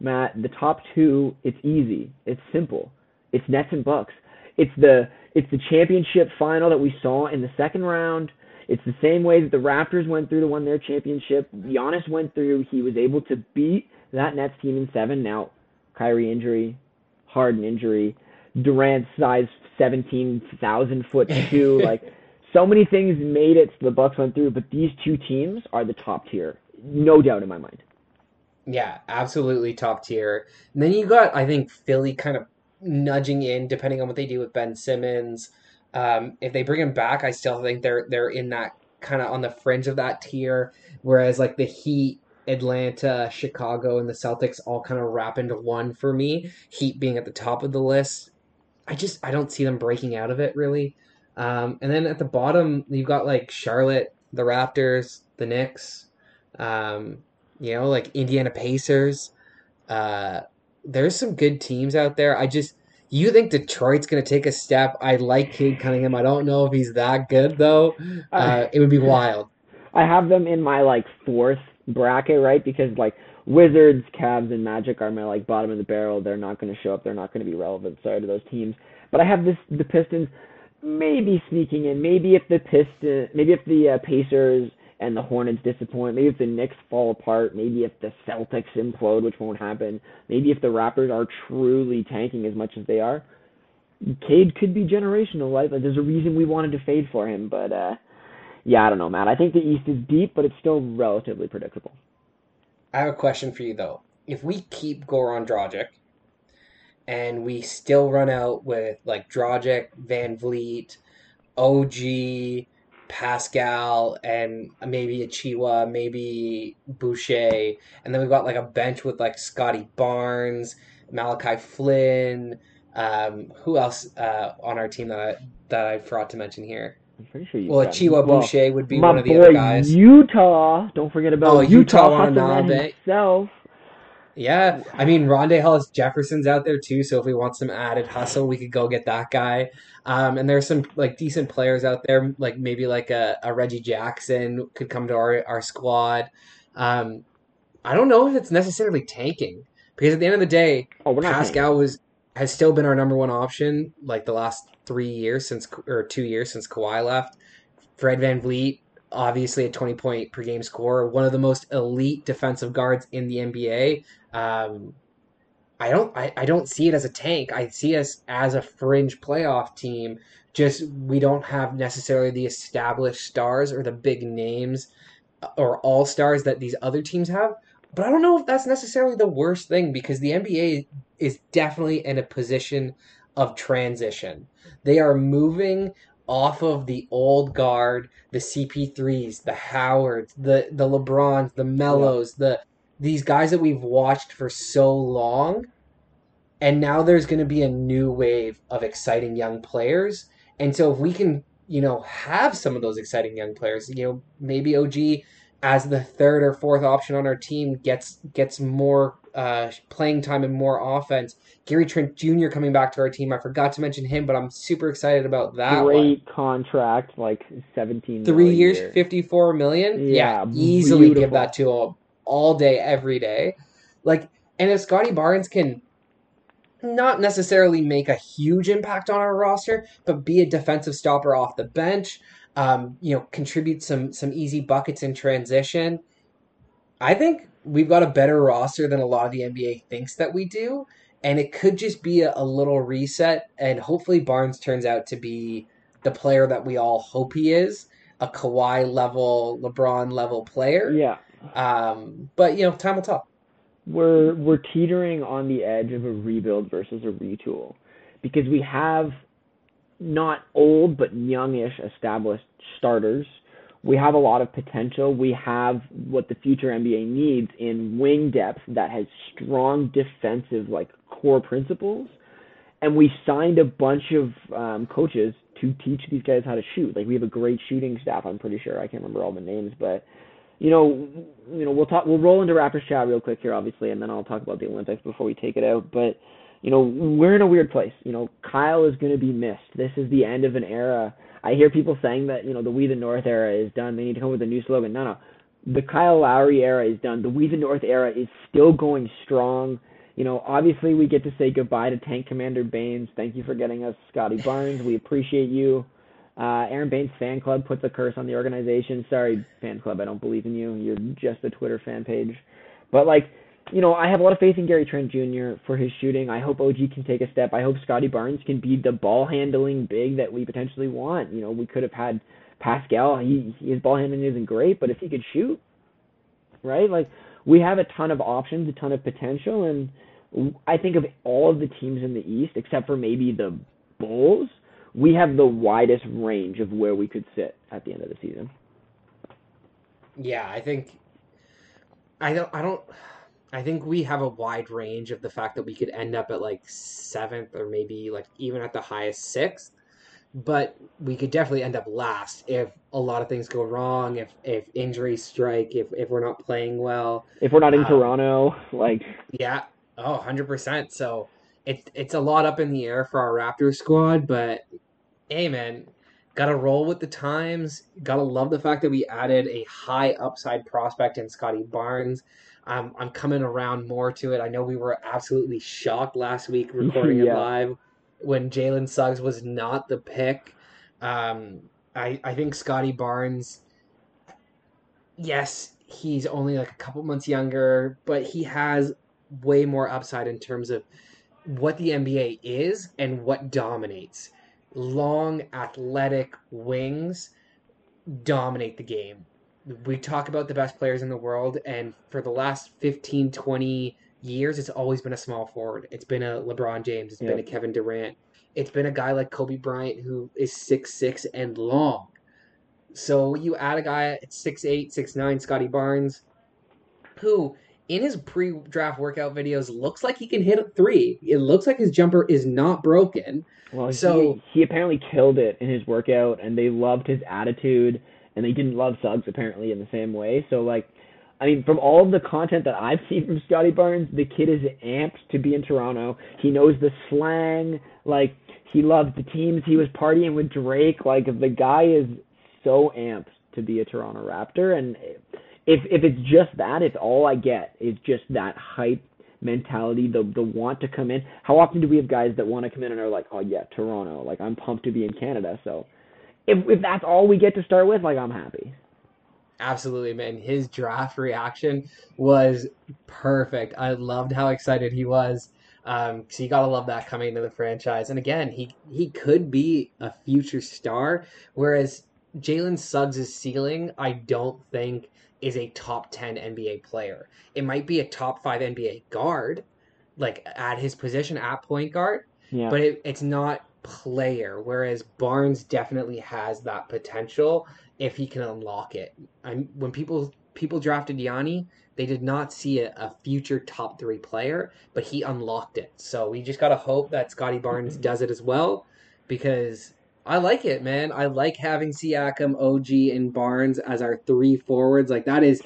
Matt, the top two, it's easy. It's simple. It's Nets and Bucks. It's the it's the championship final that we saw in the second round. It's the same way that the Raptors went through to win their championship. Giannis went through. He was able to beat that Nets team in seven. Now, Kyrie injury, Harden injury, Durant size seventeen thousand foot two. like so many things made it so the Bucks went through, but these two teams are the top tier, no doubt in my mind. Yeah, absolutely top tier. And then you got, I think, Philly kind of nudging in, depending on what they do with Ben Simmons. Um, if they bring him back, I still think they're they're in that kind of on the fringe of that tier. Whereas like the Heat, Atlanta, Chicago, and the Celtics all kind of wrap into one for me. Heat being at the top of the list. I just I don't see them breaking out of it really. Um, and then at the bottom, you've got like Charlotte, the Raptors, the Knicks. Um, you know, like Indiana Pacers. Uh, there's some good teams out there. I just, you think Detroit's going to take a step? I like Cade Cunningham. I don't know if he's that good though. Uh, it would be wild. I have them in my like fourth bracket, right? Because like Wizards, Cavs, and Magic are my like bottom of the barrel. They're not going to show up. They're not going to be relevant. Sorry to those teams. But I have this the Pistons maybe sneaking in. Maybe if the Piston, maybe if the uh, Pacers and the Hornets disappoint. Maybe if the Knicks fall apart. Maybe if the Celtics implode, which won't happen. Maybe if the Raptors are truly tanking as much as they are. Cade could be generational, right? Like, there's a reason we wanted to fade for him, but uh, yeah, I don't know, Matt. I think the East is deep, but it's still relatively predictable. I have a question for you though. If we keep Goran Dragic and we still run out with like Dragic, VanVleet, OG, Pascal, and maybe a Achiuwa, maybe Boucher, and then we've got like a bench with like Scottie Barnes, Malachi Flynn. Um, who else uh, on our team that I, that I forgot to mention here? I'm pretty sure you. Well, got Achiuwa well, Boucher would be one of the boy other guys. Yuta. Don't forget about Oh, Yuta Yuta himself. Yeah, I mean Rondae Hollis Jefferson's out there too, so if we want some added hustle, we could go get that guy. Um, and there's some like decent players out there, like maybe like a, a Reggie Jackson could come to our our squad. Um, I don't know if it's necessarily tanking because at the end of the day, Oh, Pascal was has still been our number one option like the last three years since or two years since Kawhi left. Fred VanVleet, obviously a 20 point per game scorer, one of the most elite defensive guards in the NBA. Um, I don't I, I don't see it as a tank. I see us as a fringe playoff team. Just we don't have necessarily the established stars or the big names uh, or all stars that these other teams have. But I don't know if that's necessarily the worst thing because the NBA is definitely in a position of transition. They are moving off of the old guard, the CP3s, the Howards, the the LeBrons, the Mellos, the these guys that we've watched for so long. And now there's going to be a new wave of exciting young players. And so if we can, you know, have some of those exciting young players, you know, maybe OG as the third or fourth option on our team gets gets more uh, playing time and more offense. Gary Trent Jr. coming back to our team. I forgot to mention him, but I'm super excited about that. Great one. contract, like 17 Three years, year. 54 million. Yeah, yeah easily beautiful. give that to him all day, every day. Like, and if Scottie Barnes can not necessarily make a huge impact on our roster, but be a defensive stopper off the bench, um, you know, contribute some some easy buckets in transition. I think we've got a better roster than a lot of the NBA thinks that we do, and it could just be a, a little reset. And hopefully, Barnes turns out to be the player that we all hope he is, a Kawhi level, LeBron level player. Yeah. Um, but you know, time will tell. We're we're teetering on the edge of a rebuild versus a retool because we have not old but youngish established starters. We have a lot of potential. We have what the future NBA needs in wing depth that has strong defensive like core principles. And we signed a bunch of um, coaches to teach these guys how to shoot. Like we have a great shooting staff. I'm pretty sure. I can't remember all the names, but you know, you know, we'll talk. We'll roll into Raptors chat real quick here, obviously, and then I'll talk about the Olympics before we take it out. But you know, we're in a weird place. You know, Kyle is going to be missed. This is the end of an era. I hear people saying that you know the We the North era is done. They need to come up with a new slogan. No, no, the Kyle Lowry era is done. The We the North era is still going strong. You know, obviously we get to say goodbye to Tank Commander Baynes. Thank you for getting us Scottie Barnes. We appreciate you. Uh, Aron Baynes fan club puts a curse on the organization. Sorry, fan club, I don't believe in you. You're just a Twitter fan page. But like, you know, I have a lot of faith in Gary Trent Jr. for his shooting. I hope OG can take a step. I hope Scottie Barnes can be the ball handling big that we potentially want. You know, we could have had Pascal. He his ball handling isn't great, but if he could shoot, right? Like we have a ton of options, a ton of potential, and I think of all of the teams in the East, except for maybe the Bulls, we have the widest range of where we could sit at the end of the season. Yeah, I think I don't I don't I think we have a wide range of the fact that we could end up at like seventh or maybe like even at the highest sixth. But we could definitely end up last if a lot of things go wrong, if if injuries strike, if if we're not playing well. If we're not in um, Toronto, like Yeah. Oh, 100%. So it's it's a lot up in the air for our Raptors squad, but hey man, gotta roll with the times. Gotta love the fact that we added a high upside prospect in Scottie Barnes. I'm I'm coming around more to it. I know we were absolutely shocked last week recording yeah. it live when Jalen Suggs was not the pick. Um, I I think Scottie Barnes. Yes, he's only like a couple months younger, but he has way more upside in terms of what the NBA is and what dominates. Long, athletic wings dominate the game we talk about the best players in the world, and for the last 15, 20 years, it's always been a small forward. It's been a LeBron James, It's yep. been a Kevin Durant, it's been a guy like Kobe Bryant who is six six and long. So you add a guy at six eight, six nine, Scottie Barnes, who in his pre-draft workout videos looks like he can hit a three. It looks like his jumper is not broken. Well, so he, he apparently killed it in his workout, and they loved his attitude and they didn't love Suggs apparently in the same way. So like, I mean, from all of the content that I've seen from Scottie Barnes, the kid is amped to be in Toronto. He knows the slang. Like he loves the teams. He was partying with Drake. Like the guy is so amped to be a Toronto Raptor. And if if it's just that, if all I get is just that hype mentality, the the want to come in. How often do we have guys that want to come in and are like, oh yeah, Toronto. Like I'm pumped to be in Canada. So if if that's all we get to start with, like I'm happy. Absolutely, man. His draft reaction was perfect. I loved how excited he was. Um, so you gotta love that coming into the franchise. And again, he he could be a future star. Whereas Jalen Suggs' ceiling, I don't think is a top ten NBA player. It might be a top five NBA guard, like at his position at point guard. Yeah. But it, it's not player. Whereas Barnes definitely has that potential if he can unlock it. I'm, when people people drafted Yanni, they did not see a, a, future top three player, but he unlocked it. So we just gotta hope that Scottie Barnes mm-hmm. does it as well, because I like it, man. I like having Siakam, OG, and Barnes as our three forwards. Like that is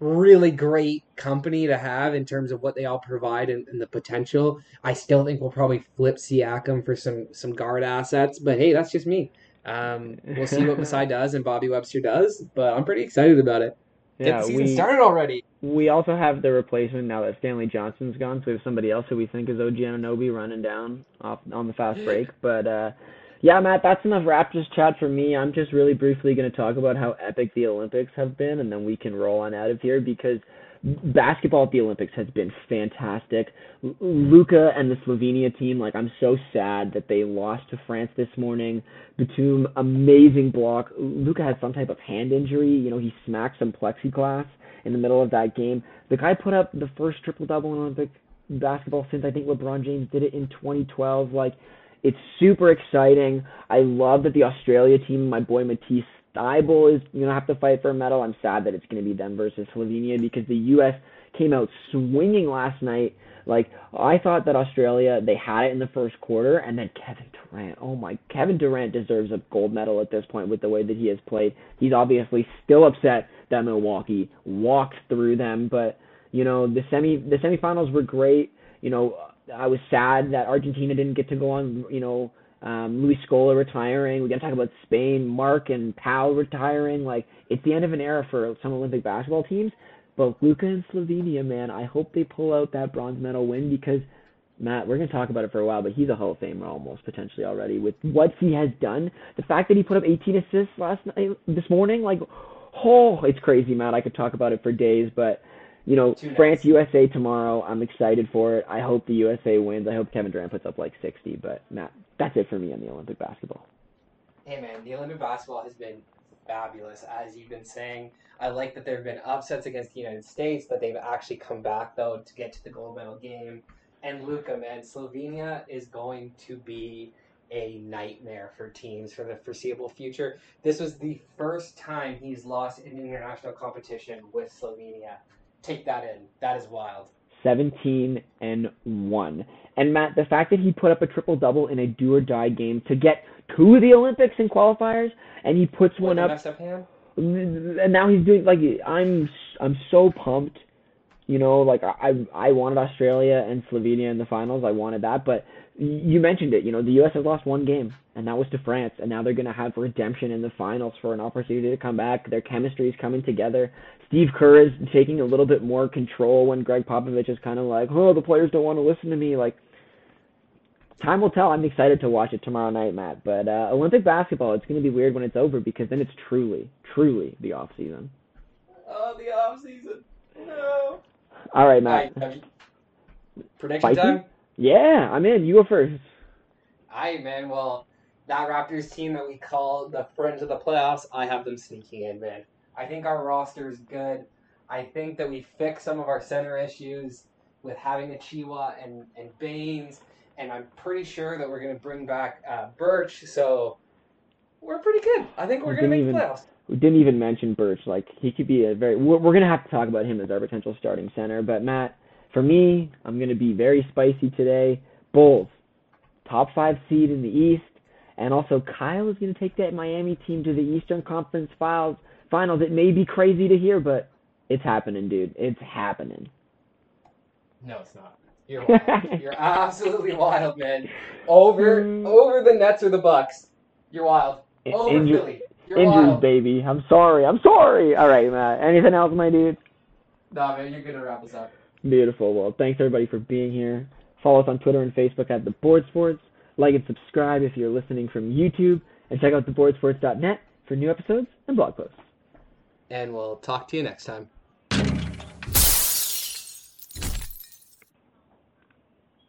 really great company to have in terms of what they all provide and, and, the potential. I still think we'll probably flip Siakam for some some guard assets, but hey, that's just me. Um, we'll see what Masai does and Bobby Webster does, but I'm pretty excited about it. Get yeah, the season we, started already. We also have the replacement now that Stanley Johnson's gone, so we have somebody else who we think is OG Anunoby running down off on the fast break. But uh, yeah, Matt, that's enough Raptors chat for me. I'm just really briefly going to talk about how epic the Olympics have been, and then we can roll on out of here because basketball at the Olympics has been fantastic. Luka and the Slovenia team, like I'm so sad that they lost to France this morning. Batum, amazing block. Luka had some type of hand injury. You know, he smacked some plexiglass in the middle of that game. The guy put up the first triple double in Olympic basketball since I think LeBron James did it in 2012. Like, it's super exciting. I love that the Australia team, my boy Matisse Thybulle is going to have to fight for a medal. I'm sad that it's going to be them versus Slovenia because the U.S. came out swinging last night. Like I thought that Australia they had it in the first quarter, and then Kevin Durant. Oh my, Kevin Durant deserves a gold medal at this point with the way that he has played. He's obviously still upset that Milwaukee walked through them, but you know the semi the semifinals were great. You know I was sad that Argentina didn't get to go on. You know um, Luis Scola retiring. We got to talk about Spain, Marc and Pau retiring. Like it's the end of an era for some Olympic basketball teams. But Luka and Slovenia, man, I hope they pull out that bronze medal win because Matt, we're gonna talk about it for a while, but he's a Hall of Famer almost potentially already with what he has done. The fact that he put up 18 assists last night, this morning, like, oh, it's crazy, Matt. I could talk about it for days, but you know, France USA tomorrow. I'm excited for it. I hope the USA wins. I hope Kevin Durant puts up like 60. But Matt, that's it for me on the Olympic basketball. Hey man, the Olympic basketball has been fabulous, as you've been saying. I like that there have been upsets against the United States, but they've actually come back though to get to the gold medal game. And Luka, man, Slovenia is going to be a nightmare for teams for the foreseeable future. This was the first time he's lost in international competition with Slovenia take that in. That is wild. 17 and 1. And Matt, the fact that he put up a triple double in a do or die game to get to the Olympics and qualifiers, and he puts what, one up. up hand? And now he's doing like I'm I'm so pumped. You know, like I I wanted Australia and Slovenia in the finals. I wanted that, but you mentioned it. You know, the U.S. has lost one game, and that was to France, and now they're going to have redemption in the finals for an opportunity to come back. Their chemistry is coming together. Steve Kerr is taking a little bit more control when Gregg Popovich is kind of like, oh, the players don't want to listen to me. Like, time will tell. I'm excited to watch it tomorrow night, Matt. But uh, Olympic basketball, it's going to be weird when it's over because then it's truly, truly the off season. Oh, the off season. No. All right, Matt. Right, prediction time. Yeah, I'm in. You go first. All right, man. Well, that Raptors team that we call the friends of the playoffs, I have them sneaking in, man. I think our roster is good. I think that we fix some of our center issues with having Achiuwa and, and Baynes, and I'm pretty sure that we're going to bring back uh, Birch, so we're pretty good. I think we're going to make even, playoffs. We didn't even mention Birch. Like, he could be a very... We're, we're going to have to talk about him as our potential starting center, but Matt, for me, I'm going to be very spicy today. Bulls, top five seed in the East, and also Kyle is going to take that Miami team to the Eastern Conference Finals finals. It may be crazy to hear, but It's happening, dude. It's happening. No, it's not. You're wild. You're absolutely wild, man. Over Mm. over the Nets or the Bucks. You're wild. Over inju- Philly. You're injuries, wild. baby. I'm sorry. I'm sorry. All right, Matt. Anything else, my dude? Nah, man, you're gonna wrap us up. Beautiful. Well, thanks everybody for being here. Follow us on Twitter and Facebook at The Board Sports. Like and subscribe if you're listening from YouTube. And check out theboardsports.net for new episodes and blog posts. And we'll talk to you next time.